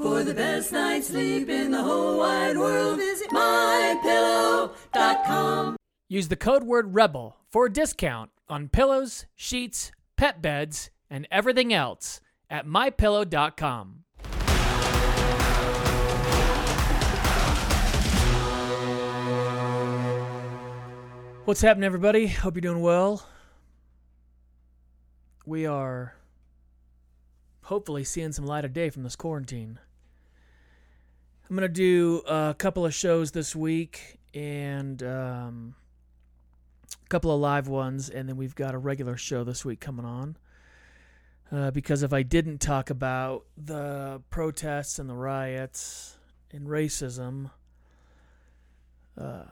For the best night's sleep in the whole wide world, visit mypillow.com. Use the code word REBEL for a discount on pillows, sheets, pet beds, and everything else at mypillow.com. What's happening, everybody? Hope you're doing well. We are hopefully seeing some light of day from this quarantine. I'm to do a couple of shows this week and um, a couple of live ones, and then we've got a regular show this week coming on. Uh, because if I didn't talk about the protests and the riots and racism, uh,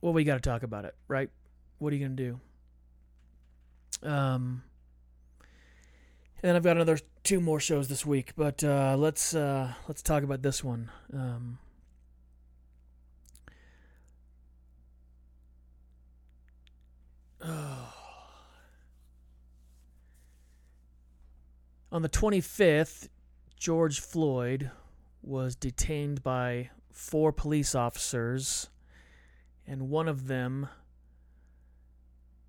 well, we got to talk about it, right? What are you going to do? Um, and then I've got another two more shows this week, but uh, let's uh, let's talk about this one. Um, On the 25th, George Floyd was detained by four police officers, and one of them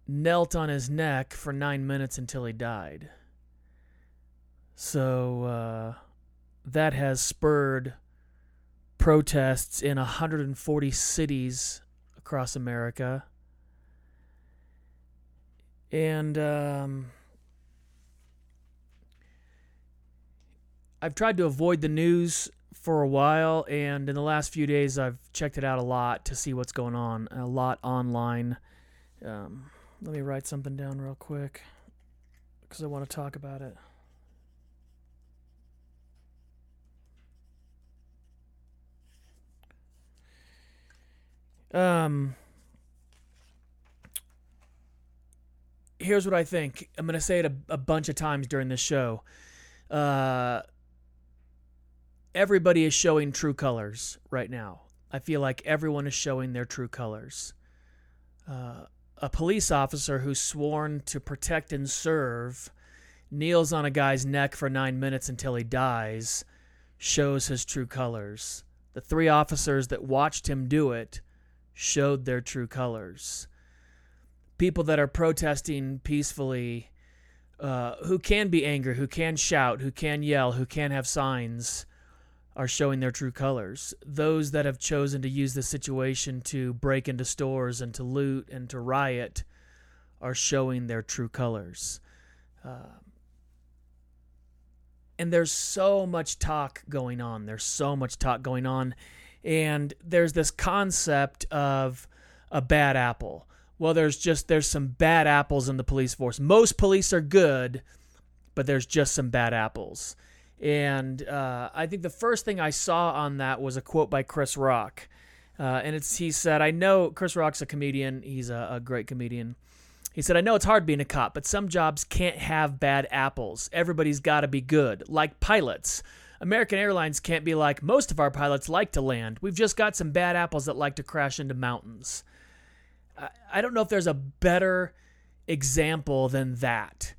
knelt on his neck for nine minutes until he died. So uh, that has spurred protests in 140 cities across America. And um, I've tried to avoid the news for a while, and in the last few days, I've checked it out a lot to see what's going on, a lot online. Um, let me write something down real quick because I want to talk about it. Um, here's what I think. I'm going to say it a, a, bunch of times during this show. Uh, everybody is showing true colors right now. I feel like everyone is showing their true colors. Uh, a police officer who's sworn to protect and serve kneels on a guy's neck for nine minutes until he dies, shows his true colors. The three officers that watched him do it showed their true colors. People that are protesting peacefully, uh, who can be angry, who can shout, who can yell, who can have signs, are showing their true colors. Those that have chosen to use the situation to break into stores and to loot and to riot are showing their true colors. Uh, and there's so much talk going on. There's so much talk going on and there's this concept of a bad apple. Well, there's just there's some bad apples in the police force. Most police are good, but there's just some bad apples. And uh, I think the first thing I saw on that was a quote by Chris Rock, uh, and it's he said, "I know Chris Rock's a comedian. He's a, a great comedian." He said, I know it's hard being a cop, but some jobs can't have bad apples. Everybody's got to be good, like pilots. American Airlines can't be like, most of our pilots like to land. We've just got some bad apples that like to crash into mountains. I, I don't know if there's a better example than that.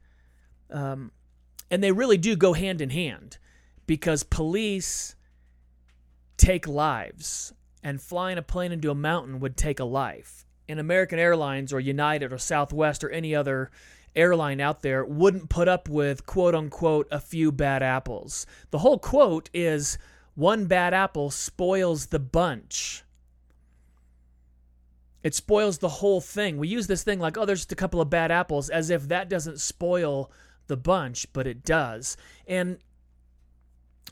Um, and they really do go hand in hand because police take lives, and flying a plane into a mountain would take a life. In American Airlines or United or Southwest or any other airline out there wouldn't put up with quote unquote a few bad apples. The whole quote is one bad apple spoils the bunch. It spoils the whole thing. We use this thing like, oh, there's just a couple of bad apples, as if that doesn't spoil the bunch, but it does. And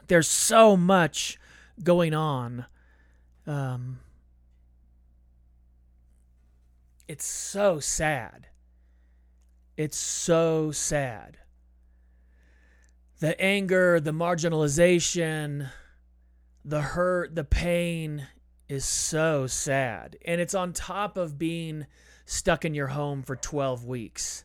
there's so much going on. Um, it's so sad. It's so sad. The anger, the marginalization, the hurt, the pain is so sad. And it's on top of being stuck in your home for 12 weeks.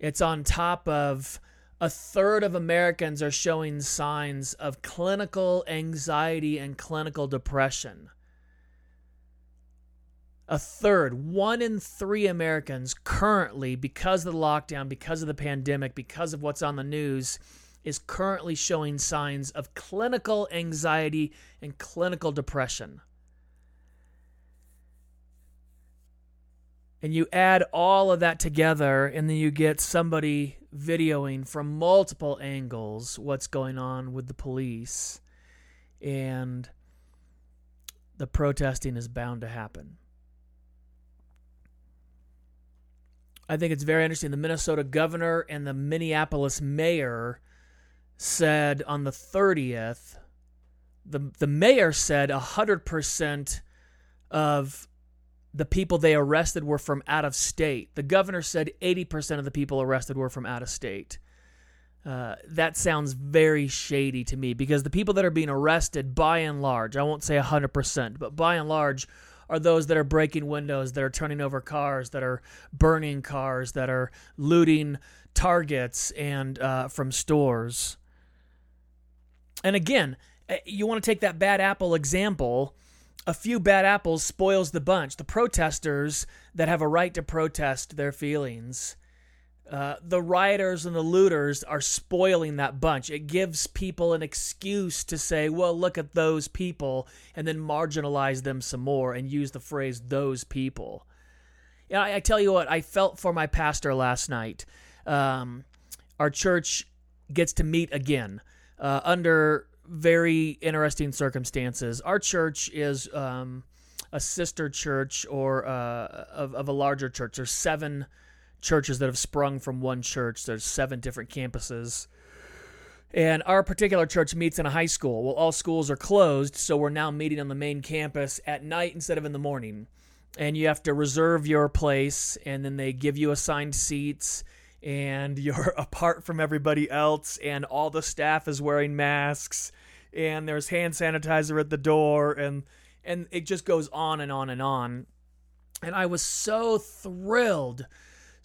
It's on top of a third of Americans are showing signs of clinical anxiety and clinical depression a third, one in three Americans currently, because of the lockdown, because of the pandemic, because of what's on the news, is currently showing signs of clinical anxiety and clinical depression. And you add all of that together, and then you get somebody videoing from multiple angles what's going on with the police. And the protesting is bound to happen. I think it's very interesting. The Minnesota governor and the Minneapolis mayor said on the 30th, the, the mayor said 100% of the people they arrested were from out of state. The governor said 80% of the people arrested were from out of state. Uh, that sounds very shady to me because the people that are being arrested, by and large, I won't say 100%, but by and large, are those that are breaking windows, that are turning over cars, that are burning cars, that are looting targets and uh, from stores. And again, eh, you want to take that bad apple example a few bad apples spoils the bunch. The protesters that have a right to protest their feelings, uh, the rioters and the looters are spoiling that bunch. It gives people an excuse to say, well, look at those people, and then marginalize them some more and use the phrase those people. Yeah, I, I tell you what, I felt for my pastor last night. Um, our church gets to meet again uh, under very interesting circumstances. Our church is um, a sister church or uh, of, of a larger church. There's seven churches that have sprung from one church. There's seven different campuses. And our particular church meets in a high school. Well, all schools are closed, so we're now meeting on the main campus at night instead of in the morning. And you have to reserve your place, and then they give you assigned seats and you're apart from everybody else and all the staff is wearing masks and there's hand sanitizer at the door and and it just goes on and on and on and i was so thrilled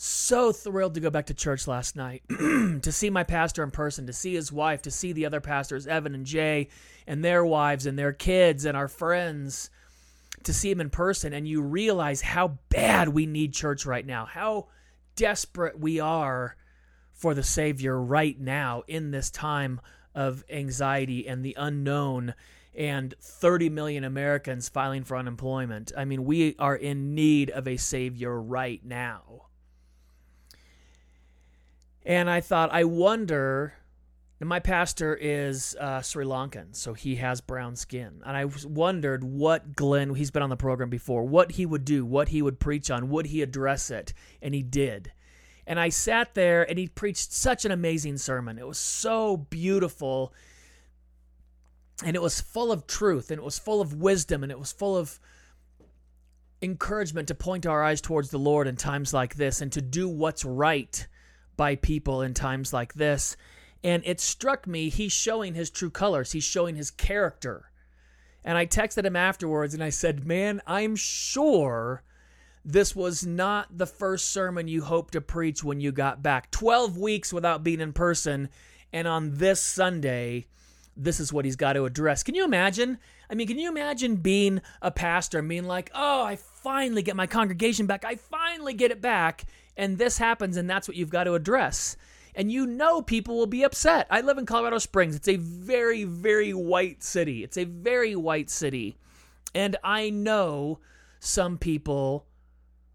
so thrilled to go back to church last night to see my pastor in person to see his wife to see the other pastors evan and jay and their wives and their kids and our friends to see him in person and you realize how bad we need church right now how desperate we are for the Savior right now in this time of anxiety and the unknown and 30 million Americans filing for unemployment. I mean, we are in need of a Savior right now. And I thought, I wonder. My pastor is uh, Sri Lankan, so he has brown skin. And I wondered what Glenn, he's been on the program before, what he would do, what he would preach on, would he address it? And he did. And I sat there and he preached such an amazing sermon. It was so beautiful. And it was full of truth and it was full of wisdom and it was full of encouragement to point our eyes towards the Lord in times like this and to do what's right by people in times like this. And it struck me, he's showing his true colors, he's showing his character. And I texted him afterwards and I said, Man, I'm sure this was not the first sermon you hoped to preach when you got back. 12 weeks without being in person, and on this Sunday, this is what he's got to address. Can you imagine? I mean, can you imagine being a pastor and being like, oh, I finally get my congregation back. I finally get it back. And this happens, and that's what you've got to address. And you know people will be upset. I live in Colorado Springs. It's a very, very white city. It's a very white city. And I know some people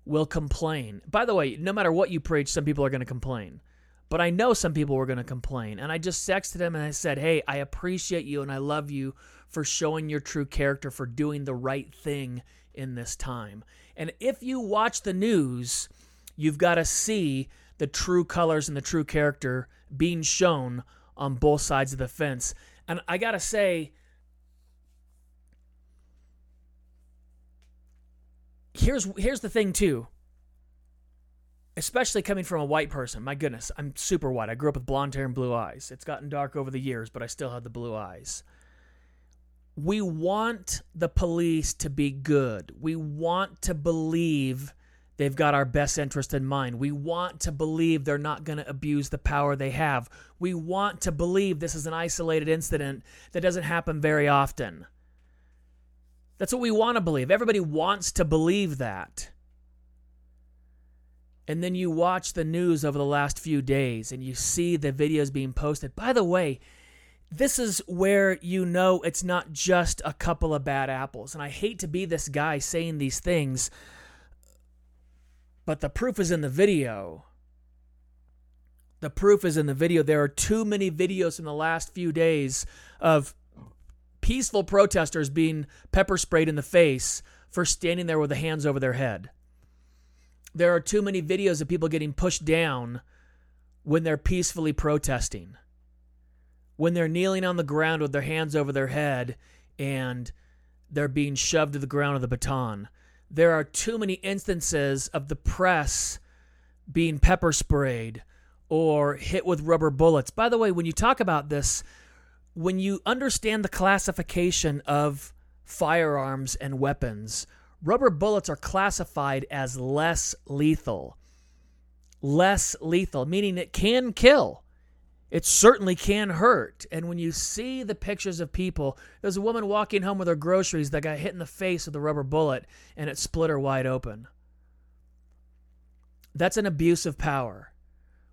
will complain. By the way, no matter what you preach, some people are going to complain. But I know some people were going to complain. And I just texted them and I said, Hey, I appreciate you and I love you for showing your true character, for doing the right thing in this time. And if you watch the news, you've got to see the true colors and the true character being shown on both sides of the fence. And I got to say, here's here's the thing too. Especially coming from a white person. My goodness, I'm super white. I grew up with blonde hair and blue eyes. It's gotten dark over the years, but I still have the blue eyes. We want the police to be good. We want to believe they've got our best interest in mind. We want to believe they're not going to abuse the power they have. We want to believe this is an isolated incident that doesn't happen very often. That's what we want to believe. Everybody wants to believe that. and then you watch the news over the last few days and you see the videos being posted. By the way, this is where you know it's not just a couple of bad apples. And I hate to be this guy saying these things, but the proof is in the video. The proof is in the video. There are too many videos in the last few days of peaceful protesters being pepper sprayed in the face for standing there with the hands over their head. There are too many videos of people getting pushed down when they're peacefully protesting when they're kneeling on the ground with their hands over their head and they're being shoved to the ground with a baton. There are too many instances of the press being pepper sprayed or hit with rubber bullets. By the way, when you talk about this, when you understand the classification of firearms and weapons, rubber bullets are classified as less lethal. Less lethal, meaning it can kill it certainly can hurt. And when you see the pictures of people, there's a woman walking home with her groceries that got hit in the face with a rubber bullet and it split her wide open. That's an abuse of power.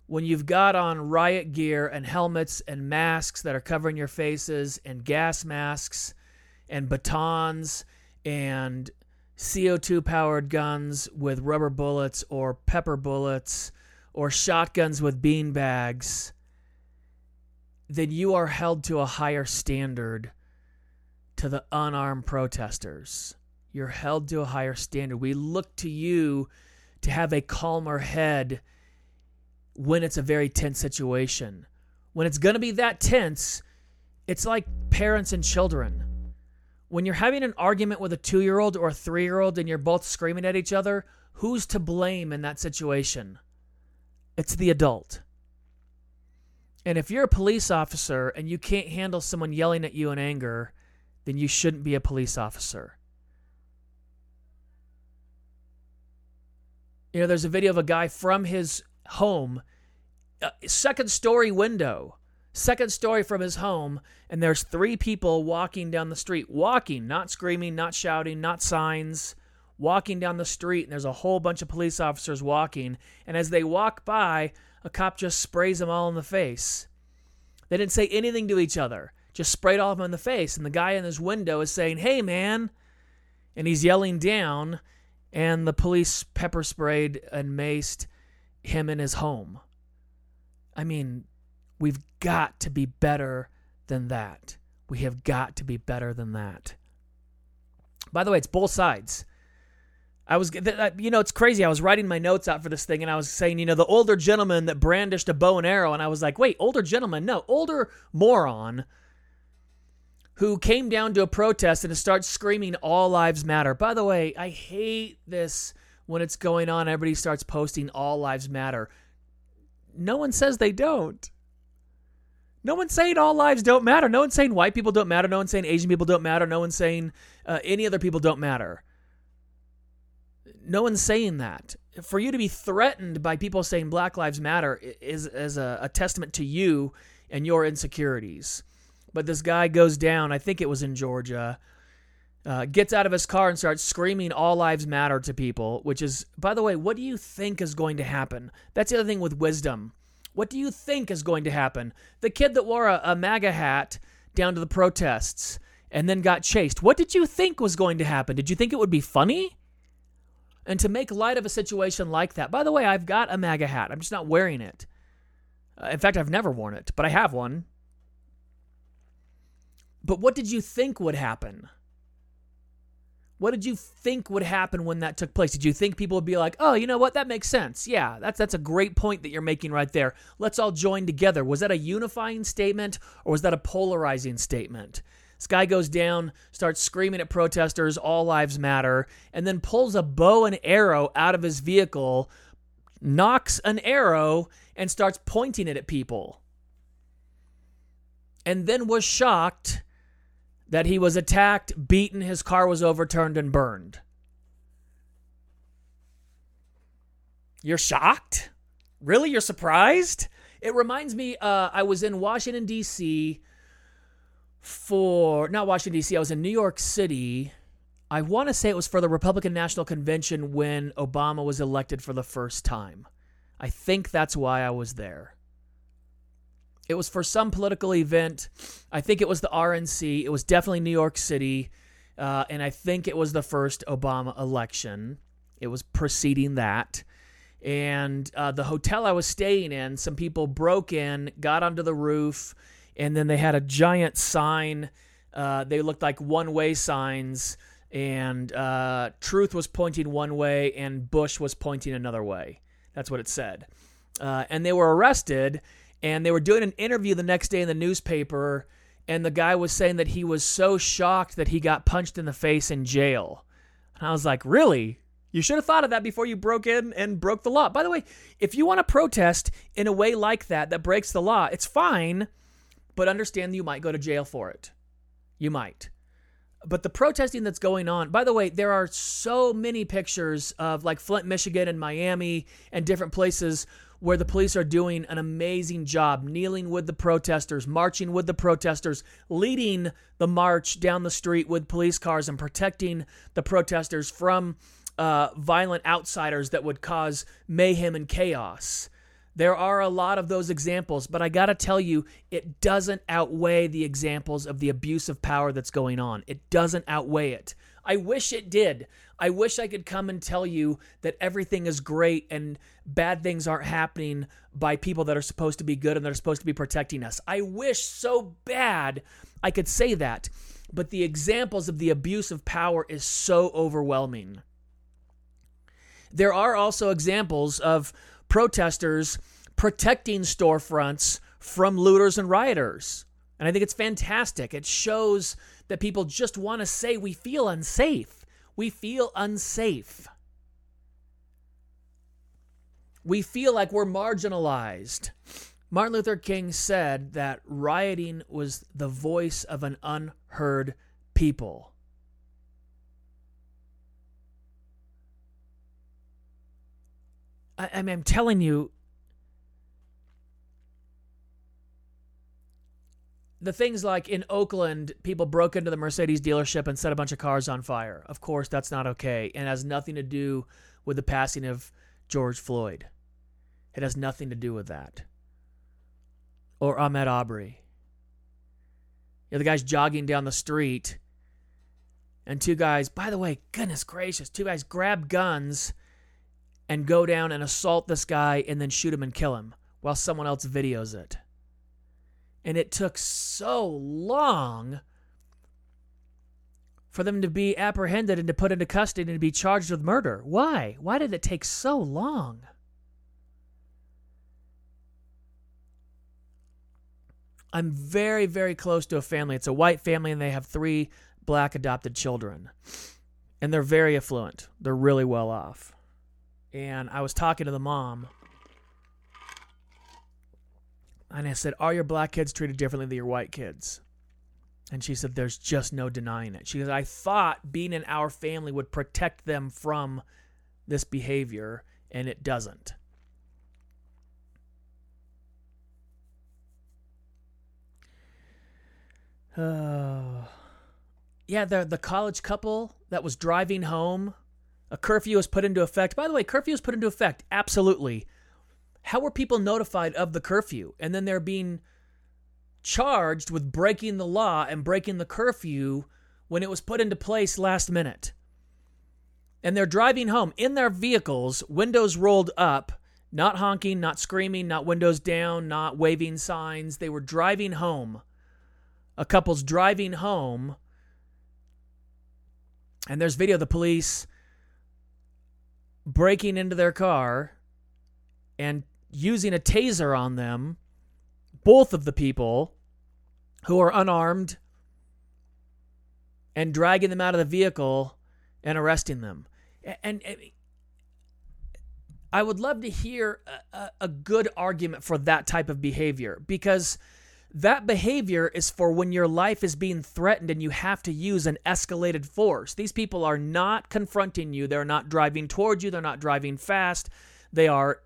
When you've got on riot gear and helmets and masks that are covering your faces and gas masks and batons and CO2 powered guns with rubber bullets or pepper bullets or shotguns with bean bags then you are held to a higher standard to the unarmed protesters. You're held to a higher standard. We look to you to have a calmer head when it's a very tense situation. When it's going to be that tense, it's like parents and children. When you're having an argument with a two year old or a three year old and you're both screaming at each other, who's to blame in that situation? It's the adult. And if you're a police officer and you can't handle someone yelling at you in anger, then you shouldn't be a police officer. You know, there's a video of a guy from his home, uh, second story window, second story from his home, and there's three people walking down the street, walking, not screaming, not shouting, not signs, walking down the street, and there's a whole bunch of police officers walking. And as they walk by, a cop just sprays them all in the face. They didn't say anything to each other, just sprayed all of them in the face. And the guy in his window is saying, Hey, man. And he's yelling down, and the police pepper sprayed and maced him in his home. I mean, we've got to be better than that. We have got to be better than that. By the way, it's both sides. I was, you know, it's crazy. I was writing my notes out for this thing, and I was saying, you know, the older gentleman that brandished a bow and arrow, and I was like, wait, older gentleman? No, older moron who came down to a protest and starts screaming, "All lives matter." By the way, I hate this when it's going on. Everybody starts posting, "All lives matter." No one says they don't. No one's saying all lives don't matter. No one's saying white people don't matter. No one's saying Asian people don't matter. No one's saying uh, any other people don't matter. No one's saying that. For you to be threatened by people saying Black Lives Matter is, is a, a testament to you and your insecurities. But this guy goes down, I think it was in Georgia, uh, gets out of his car and starts screaming all lives matter to people, which is, by the way, what do you think is going to happen? That's the other thing with wisdom. What do you think is going to happen? The kid that wore a, a MAGA hat down to the protests and then got chased, what did you think was going to happen? Did you think it would be funny? And to make light of a situation like that, by the way, I've got a MAGA hat. I'm just not wearing it. Uh, in fact, I've never worn it, but I have one. But what did you think would happen? What did you think would happen when that took place? Did you think people would be like, "Oh, you know what? That makes sense. Yeah, that's that's a great point that you're making right there. Let's all join together." Was that a unifying statement or was that a polarizing statement? This guy goes down, starts screaming at protesters, all lives matter, and then pulls a bow and arrow out of his vehicle, nocks an arrow, and starts pointing it at people. And then was shocked that he was attacked, beaten, his car was overturned, and burned. You're shocked? Really? You're surprised? It reminds me, uh, I was in Washington, D.C for not Washington D.C. I was in New York City I want to say it was for the Republican National Convention when Obama was elected for the first time. I think that's why I was there. It was for some political event. I think it was the RNC. It was definitely New York City. Uh, and I think it was the first Obama election. It was preceding that. And uh, the hotel I was staying in, some people broke in, got onto the roof, and then they had a giant sign. Uh, they looked like one way signs, and uh, Truth was pointing one way, and Bush was pointing another way. That's what it said. Uh, and they were arrested, and they were doing an interview the next day in the newspaper, and the guy was saying that he was so shocked that he got punched in the face in jail. And I was like, really? You should have thought of that before you broke in and broke the law. By the way, if you want to protest in a way like that that breaks the law, it's fine, but understand you might go to jail for it. You might. But the protesting that's going on, by the way, there are so many pictures of like Flint, Michigan, and Miami and different places where the police are doing an amazing job kneeling with the protesters, marching with the protesters, leading the march down the street with police cars and protecting the protesters from uh, violent outsiders that would cause mayhem and chaos. There are a lot of those examples, but I got to tell you, it doesn't outweigh the examples of the abuse of power that's going on. It doesn't outweigh it. I wish it did. I wish I could come and tell you that everything is great and bad things aren't happening by people that are supposed to be good and that are supposed to be protecting us. I wish so bad I could say that. But the examples of the abuse of power is so overwhelming. There are also examples of protesters protecting storefronts from looters and rioters. And I think it's fantastic. It shows that people just want to say we feel unsafe. We feel unsafe. We feel like we're marginalized. Martin Luther King said that rioting was the voice of an unheard people. I, I mean, I'm telling you, the things like in Oakland, people broke into the Mercedes dealership and set a bunch of cars on fire. Of course, that's not okay and has nothing to do with the passing of George Floyd. It has nothing to do with that. Or Ahmaud Arbery. Yeah, the guy's jogging down the street, and two guys, by the way, goodness gracious, two guys grab guns and go down and assault this guy and then shoot him and kill him while someone else videos it. And it took so long for them to be apprehended and to put into custody and to be charged with murder. Why? Why did it take so long? I'm very, very close to a family. It's a white family, and they have three black adopted children. And they're very affluent. They're really well off and I was talking to the mom. And I said, Are your black kids treated differently than your white kids? And she said, There's just no denying it. She said, I thought being in our family would protect them from this behavior, and it doesn't. Uh, yeah, the the college couple that was driving home a curfew was put into effect. By the way, curfew was put into effect. Absolutely. How were people notified of the curfew? And then they're being charged with breaking the law and breaking the curfew when it was put into place last minute. And they're driving home in their vehicles, windows rolled up, not honking, not screaming, not windows down, not waving signs. They were driving home. A couple's driving home. And there's video of the police breaking into their car and using a taser on them, both of the people who are unarmed, and dragging them out of the vehicle and arresting them. And, and I would love to hear a, a, good argument for that type of behavior because that behavior is for when your life is being threatened and you have to use an escalated force. These people are not confronting you, they're not driving towards you, they're not driving fast. They are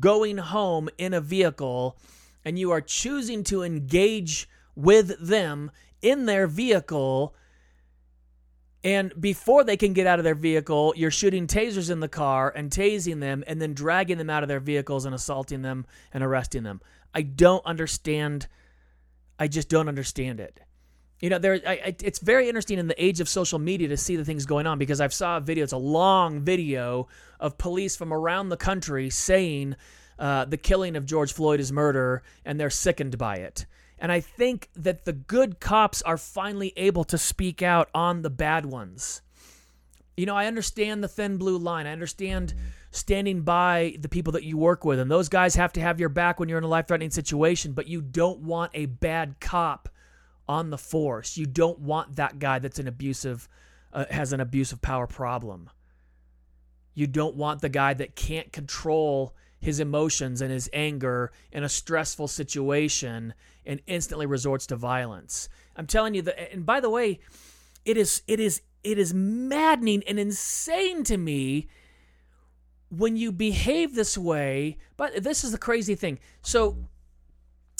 going home in a vehicle, and you are choosing to engage with them in their vehicle And before they can get out of their vehicle, you're shooting tasers in the car and tasing them and then dragging them out of their vehicles and assaulting them and arresting them. I don't understand. I just don't understand it. You know, there. I, it's very interesting in the age of social media to see the things going on because I've saw a video. It's a long video of police from around the country saying uh, the killing of George Floyd is murder, and they're sickened by it. And I think that the good cops are finally able to speak out on the bad ones. You know, I understand the thin blue line. I understand standing by the people that you work with, and those guys have to have your back when you're in a life threatening situation, but you don't want a bad cop on the force. You don't want that guy that's an abusive, uh, has an abusive power problem. You don't want the guy that can't control his emotions and his anger in a stressful situation and instantly resorts to violence. I'm telling you that and by the way, it is it is it is maddening and insane to me when you behave this way. But this is the crazy thing. So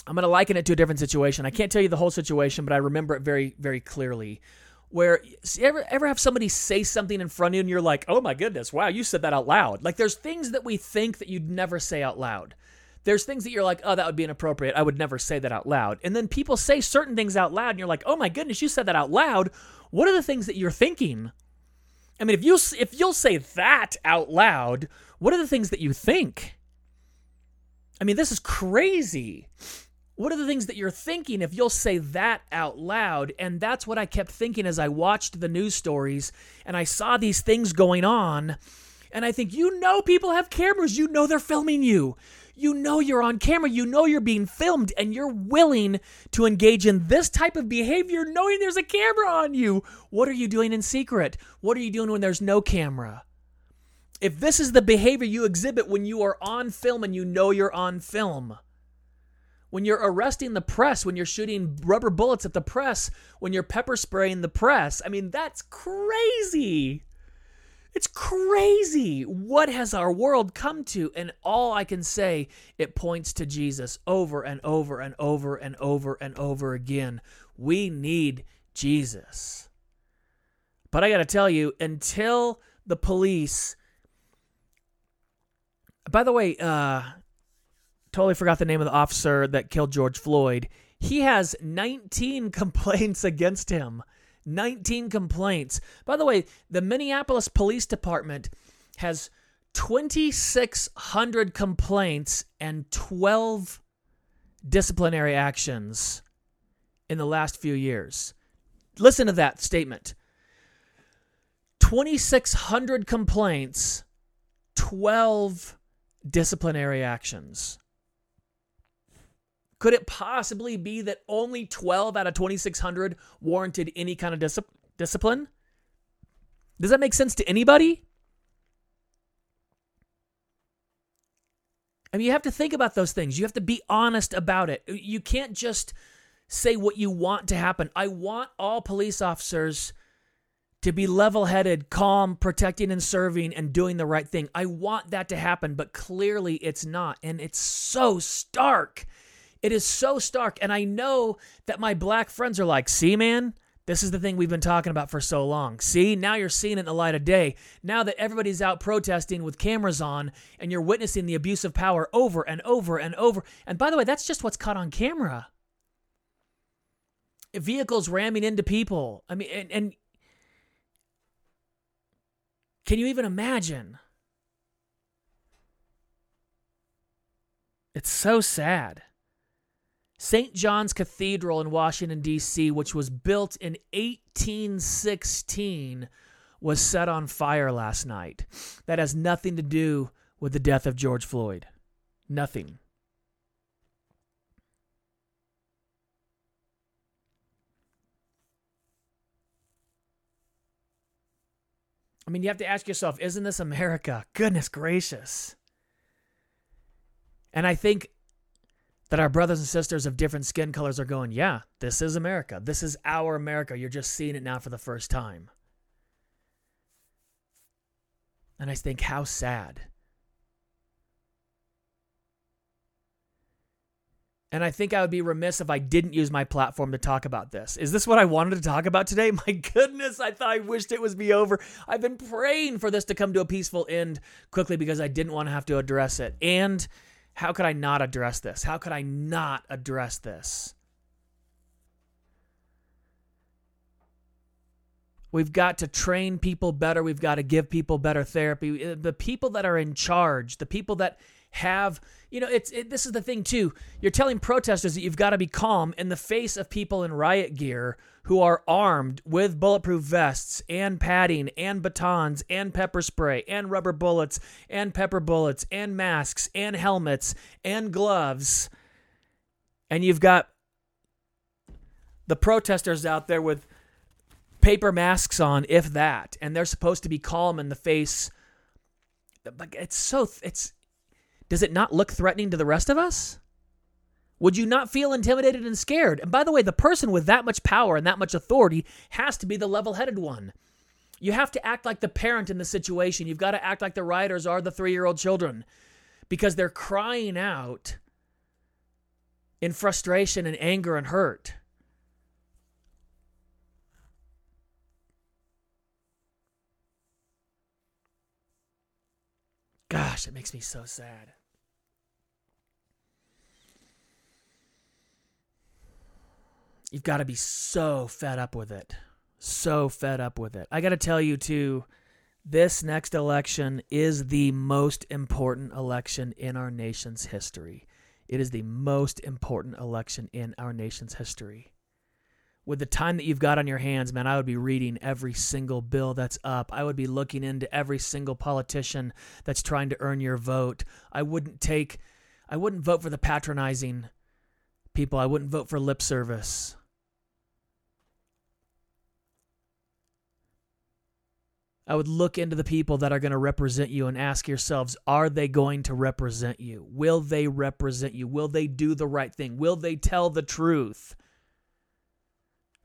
I'm going to liken it to a different situation. I can't tell you the whole situation, but I remember it very, very clearly. Where ever ever have somebody say something in front of you and you're like, "Oh my goodness, wow, you said that out loud." Like there's things that we think that you'd never say out loud. There's things that you're like, "Oh, that would be inappropriate. I would never say that out loud." And then people say certain things out loud and you're like, "Oh my goodness, you said that out loud." What are the things that you're thinking? I mean, if you if you'll say that out loud, what are the things that you think? I mean, this is crazy what are the things that you're thinking if you'll say that out loud? And that's what I kept thinking as I watched the news stories and I saw these things going on. And I think, you know, people have cameras. You know, they're filming you. You know, you're on camera. You know, you're being filmed and you're willing to engage in this type of behavior knowing there's a camera on you. What are you doing in secret? What are you doing when there's no camera? If this is the behavior you exhibit when you are on film and you know you're on film, when you're arresting the press, when you're shooting rubber bullets at the press, when you're pepper spraying the press. I mean, that's crazy. It's crazy. What has our world come to? And all I can say, it points to Jesus over and over and over and over and over again. We need Jesus. But I got to tell you, until the police. By the way, uh, totally forgot the name of the officer that killed George Floyd. He has 19 complaints against him. 19 complaints. By the way, the Minneapolis Police Department has 2,600 complaints and 12 disciplinary actions in the last few years. Listen to that statement 2,600 complaints, 12 disciplinary actions. Could it possibly be that only 12 out of 2,600 warranted any kind of dis- discipline? Does that make sense to anybody? I mean, you have to think about those things. You have to be honest about it. You can't just say what you want to happen. I want all police officers to be level headed, calm, protecting and serving, and doing the right thing. I want that to happen, but clearly it's not. And it's so stark it is so stark. And I know that my black friends are like, see, man, this is the thing we've been talking about for so long. See, now you're seeing it in the light of day. Now that everybody's out protesting with cameras on and you're witnessing the abuse of power over and over and over. And by the way, that's just what's caught on camera. Vehicles ramming into people. I mean, and, and can you even imagine? It's so sad. St. John's Cathedral in Washington, D.C., which was built in 1816, was set on fire last night. That has nothing to do with the death of George Floyd. Nothing. I mean, you have to ask yourself, isn't this America? Goodness gracious. And I think that our brothers and sisters of different skin colors are going, yeah, this is America. This is our America. You're just seeing it now for the first time. And I think, how sad. And I think I would be remiss if I didn't use my platform to talk about this. Is this what I wanted to talk about today? My goodness, I thought I wished it was be over. I've been praying for this to come to a peaceful end quickly because I didn't want to have to address it. And how could I not address this? How could I not address this? We've got to train people better. We've got to give people better therapy. Uh, the people that are in charge, the people that have you know it's it, this is the thing too. You're telling protesters that you've got to be calm in the face of people in riot gear who are armed with bulletproof vests and padding and batons and pepper spray and rubber bullets and pepper bullets and masks and helmets and gloves. And you've got the protesters out there with paper masks on if that and they're supposed to be calm in the face. But it's so it's does it not look threatening to the rest of us? Would you not feel intimidated and scared? And by the way, the person with that much power and that much authority has to be the level headed one. You have to act like the parent in the situation. You've got to act like the rioters are the three year old children because they're crying out in frustration and anger and hurt. Gosh, it makes me so sad. You've got to be so fed up with it. So fed up with it. I got to tell you, too, this next election is the most important election in our nation's history. It is the most important election in our nation's history. With the time that you've got on your hands, man, I would be reading every single bill that's up. I would be looking into every single politician that's trying to earn your vote. I wouldn't take, I wouldn't vote for the patronizing people. I wouldn't vote for lip service. I would look into the people that are going to represent you and ask yourselves, are they going to represent you? Will they represent you? Will they do the right thing? Will they tell the truth?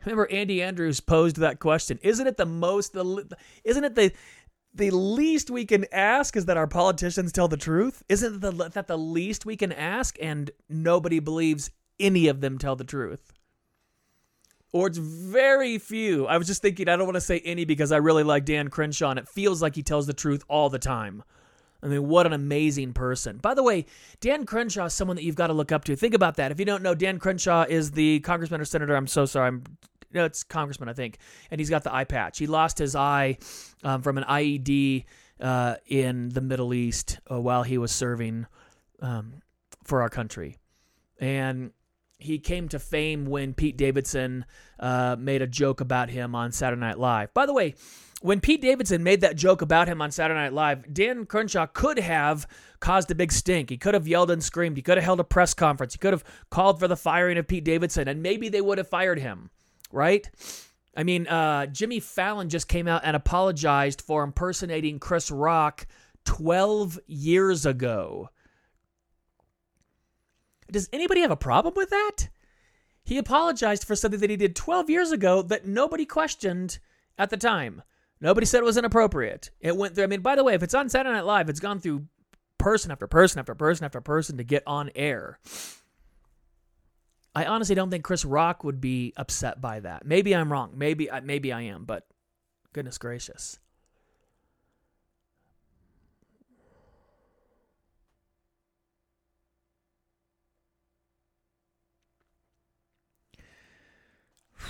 Remember Andy Andrews posed that question. Isn't it the most the isn't it the the least we can ask is that our politicians tell the truth? Isn't the, that the least we can ask and nobody believes any of them tell the truth? Or it's very few. I was just thinking, I don't want to say any because I really like Dan Crenshaw, and it feels like he tells the truth all the time. I mean, what an amazing person. By the way, Dan Crenshaw is someone that you've got to look up to. Think about that. If you don't know, Dan Crenshaw is the congressman or senator. I'm so sorry. I'm no, it's congressman, I think, and he's got the eye patch. He lost his eye um, from an IED uh, in the Middle East uh, while he was serving um, for our country, and he came to fame when Pete Davidson uh, made a joke about him on Saturday Night Live. By the way, when Pete Davidson made that joke about him on Saturday Night Live, Dan Crenshaw could have caused a big stink. He could have yelled and screamed. He could have held a press conference. He could have called for the firing of Pete Davidson, and maybe they would have fired him, right? I mean, uh, Jimmy Fallon just came out and apologized for impersonating Chris Rock 12 years ago. Does anybody have a problem with that? He apologized for something that he did 12 years ago that nobody questioned at the time. Nobody said it was inappropriate. It went through. I mean, by the way, if it's on Saturday Night Live, it's gone through person after person after person after person to get on air. I honestly don't think Chris Rock would be upset by that. Maybe I'm wrong. Maybe uh, maybe I am, but goodness gracious.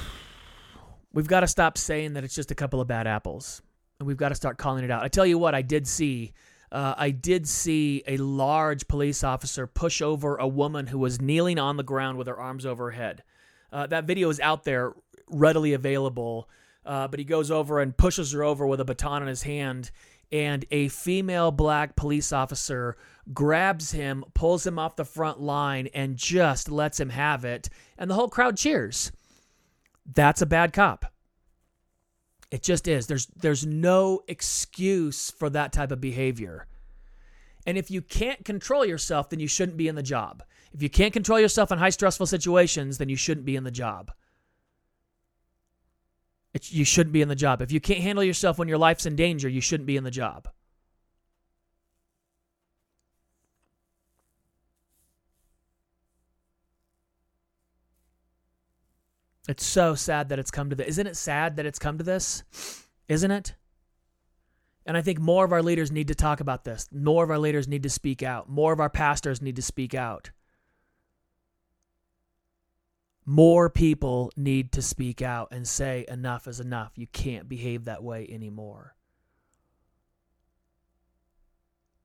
we've got to stop saying that it's just a couple of bad apples, and we've got to start calling it out. I tell you what, I did see. Uh, I did see a large police officer push over a woman who was kneeling on the ground with her arms over her head. Uh, that video is out there, readily available. Uh, but he goes over and pushes her over with a baton in his hand, and a female black police officer grabs him, pulls him off the front line, and just lets him have it. And the whole crowd cheers that's a bad cop. It just is. There's there's no excuse for that type of behavior. And if you can't control yourself, then you shouldn't be in the job. If you can't control yourself in high stressful situations, then you shouldn't be in the job. You shouldn't be in the job. If you can't handle yourself when your life's in danger, you shouldn't be in the job. It's so sad that it's come to this. Isn't it sad that it's come to this? Isn't it? And I think more of our leaders need to talk about this. More of our leaders need to speak out. More of our pastors need to speak out. More people need to speak out and say, enough is enough. You can't behave that way anymore.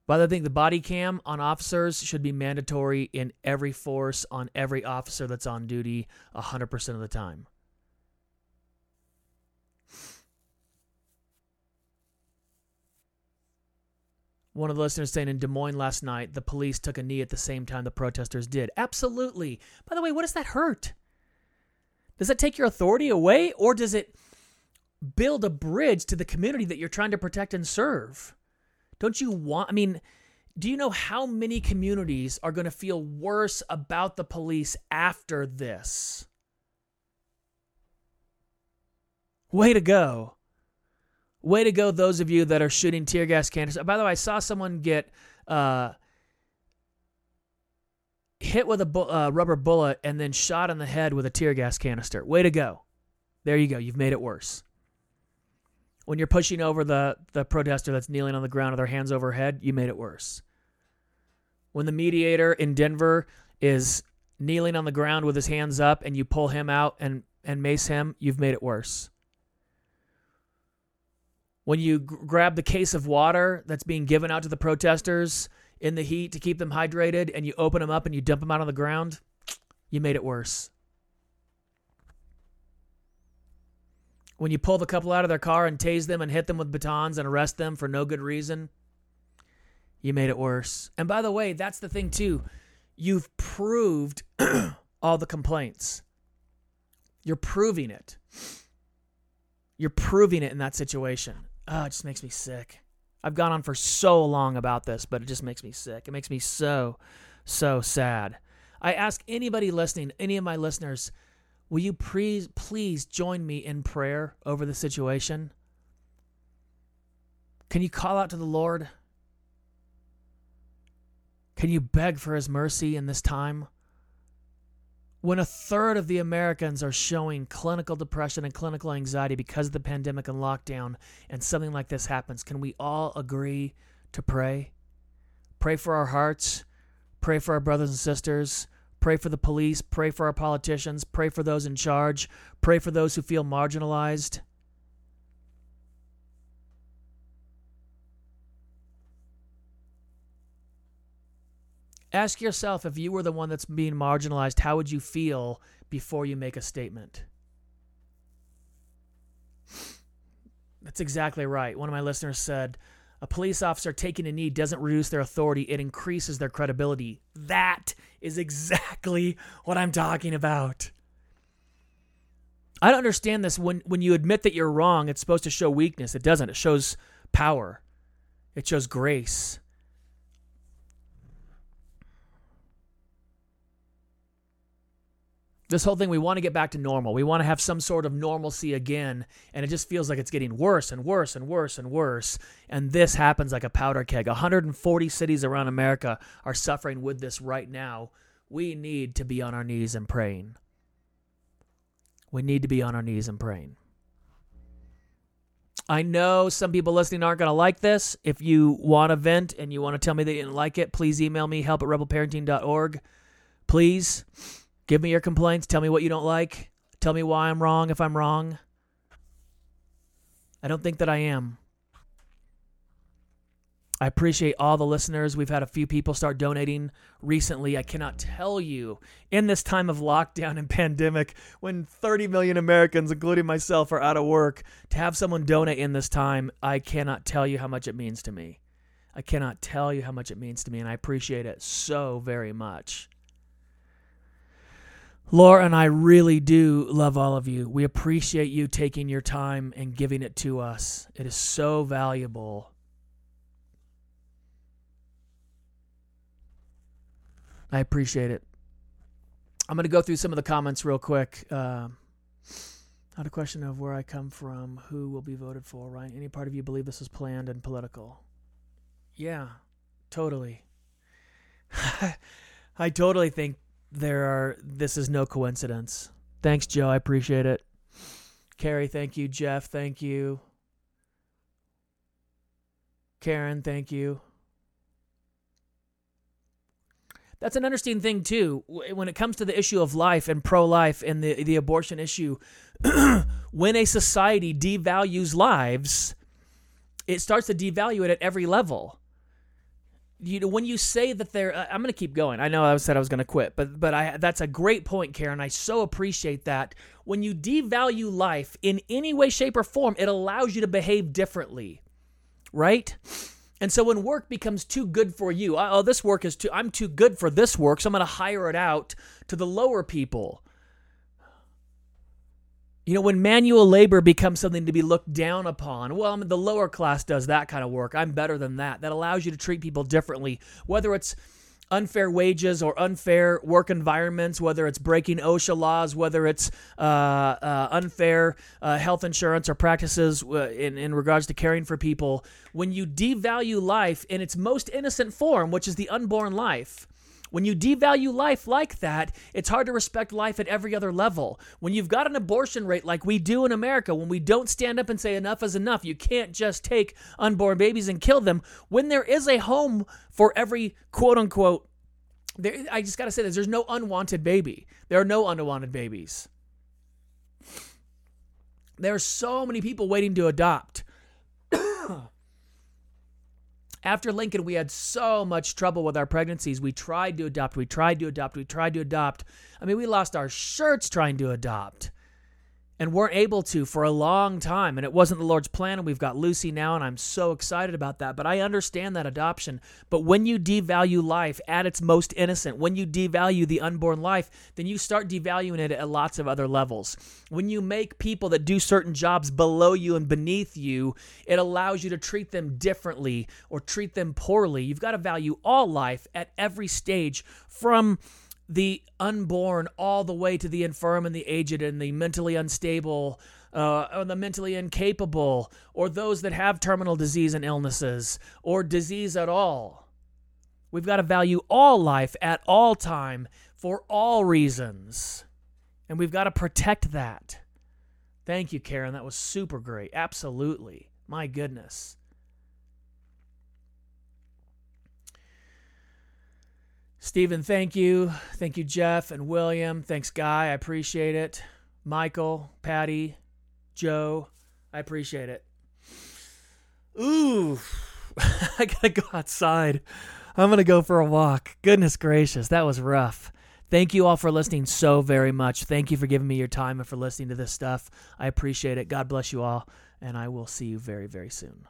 But I think the body cam on officers should be mandatory in every force on every officer that's on duty 100% of the time. One of the listeners saying in Des Moines last night, the police took a knee at the same time the protesters did. Absolutely. By the way, what does that hurt? Does that take your authority away or does it build a bridge to the community that you're trying to protect and serve? Don't you want, I mean, do you know how many communities are going to feel worse about the police after this? Way to go. Way to go, those of you that are shooting tear gas canisters. By the way, I saw someone get uh, hit with a bu- uh, rubber bullet and then shot in the head with a tear gas canister. Way to go. There you go. You've made it worse when you're pushing over the, the protester that's kneeling on the ground with their hands overhead, you made it worse. When the mediator in Denver is kneeling on the ground with his hands up and you pull him out and, and mace him, you've made it worse. When you g- grab the case of water that's being given out to the protesters in the heat to keep them hydrated and you open them up and you dump them out on the ground, you made it worse. When you pull the couple out of their car and tase them and hit them with batons and arrest them for no good reason, you made it worse. And by the way, that's the thing too. You've proved all the complaints. You're proving it. You're proving it in that situation. Oh, it just makes me sick. I've gone on for so long about this, but it just makes me sick. It makes me so, so sad. I ask anybody listening, any of my listeners, Will you please, please join me in prayer over the situation? Can you call out to the Lord? Can you beg for His mercy in this time? When a third of the Americans are showing clinical depression and clinical anxiety because of the pandemic and lockdown, and something like this happens, can we all agree to pray? Pray for our hearts, pray for our brothers and sisters, Pray for the police. Pray for our politicians. Pray for those in charge. Pray for those who feel marginalized. Ask yourself if you were the one that's being marginalized, how would you feel before you make a statement? That's exactly right. One of my listeners said, a police officer taking a knee doesn't reduce their authority, it increases their credibility. That is exactly what I'm talking about. I don't understand this. When, when you admit that you're wrong, it's supposed to show weakness. It doesn't, it shows power, it shows grace. This whole thing we want to get back to normal we want to have some sort of normalcy again and it just feels like it's getting worse and worse and worse and worse and this happens like a powder keg 140 cities around america are suffering with this right now we need to be on our knees and praying we need to be on our knees and praying I know some people listening aren't going to like this. If you want to vent and you want to tell me that you didn't like it, please email me help at rebelparenting.org. Please. Give me your complaints. Tell me what you don't like. Tell me why I'm wrong if I'm wrong. I don't think that I am. I appreciate all the listeners. We've had a few people start donating recently. I cannot tell you in this time of lockdown and pandemic when 30 million Americans, including myself, are out of work, to have someone donate in this time, I cannot tell you how much it means to me. I cannot tell you how much it means to me, and I appreciate it so very much. Laura and I really do love all of you. We appreciate you taking your time and giving it to us. It is so valuable. I appreciate it. I'm going to go through some of the comments real quick. Uh, not a question of where I come from, who will be voted for, right? Any part of you believe this is planned and political? Yeah, totally. I totally think there are this is no coincidence. Thanks, Joe. I appreciate it. Carrie, thank you. Jeff, thank you. Karen, thank you. That's an interesting thing too when it comes to the issue of life and pro-life and the the abortion issue. when a society devalues lives, it starts to devalue it at every level. You know, when you say that they're, uh, I'm going to keep going. I know I said I was going to quit, but but I that's a great point, Karen. I so appreciate that. When you devalue life in any way, shape, or form, it allows you to behave differently, right? And so when work becomes too good for you, oh, this work is too, I'm too good for this work, so I'm going to hire it out to the lower people. You know, when manual labor becomes something to be looked down upon, well, I mean, the lower class does that kind of work. I'm better than that. That allows you to treat people differently, whether it's unfair wages or unfair work environments, whether it's breaking OSHA laws, whether it's uh, uh, unfair uh, health insurance or practices uh, in, in regards to caring for people, when you devalue life in its most innocent form, which is the unborn life, when you devalue life like that, it's hard to respect life at every other level. When you've got an abortion rate like we do in America, when we don't stand up and say enough is enough, you can't just take unborn babies and kill them. When there is a home for every quote unquote, there, I just got to say this there's no unwanted baby. There are no unwanted babies. There are so many people waiting to adopt. After Lincoln, we had so much trouble with our pregnancies. We tried to adopt, we tried to adopt, we tried to adopt. I mean, we lost our shirts trying to adopt and weren't able to for a long time. And it wasn't the Lord's plan. And we've got Lucy now, and I'm so excited about that. But I understand that adoption. But when you devalue life at its most innocent, when you devalue the unborn life, then you start devaluing it at lots of other levels. When you make people that do certain jobs below you and beneath you, it allows you to treat them differently or treat them poorly. You've got to value all life at every stage from the unborn all the way to the infirm and the aged and the mentally unstable uh, or the mentally incapable or those that have terminal disease and illnesses or disease at all. We've got to value all life at all time for all reasons. And we've got to protect that. Thank you, Karen. That was super great. Absolutely. My goodness. Stephen, thank you. Thank you, Jeff and William. Thanks, Guy. I appreciate it. Michael, Patty, Joe, I appreciate it. Ooh, I gotta go outside. I'm gonna go for a walk. Goodness gracious, that was rough. Thank you all for listening so very much. Thank you for giving me your time and for listening to this stuff. I appreciate it. God bless you all, and I will see you very, very soon.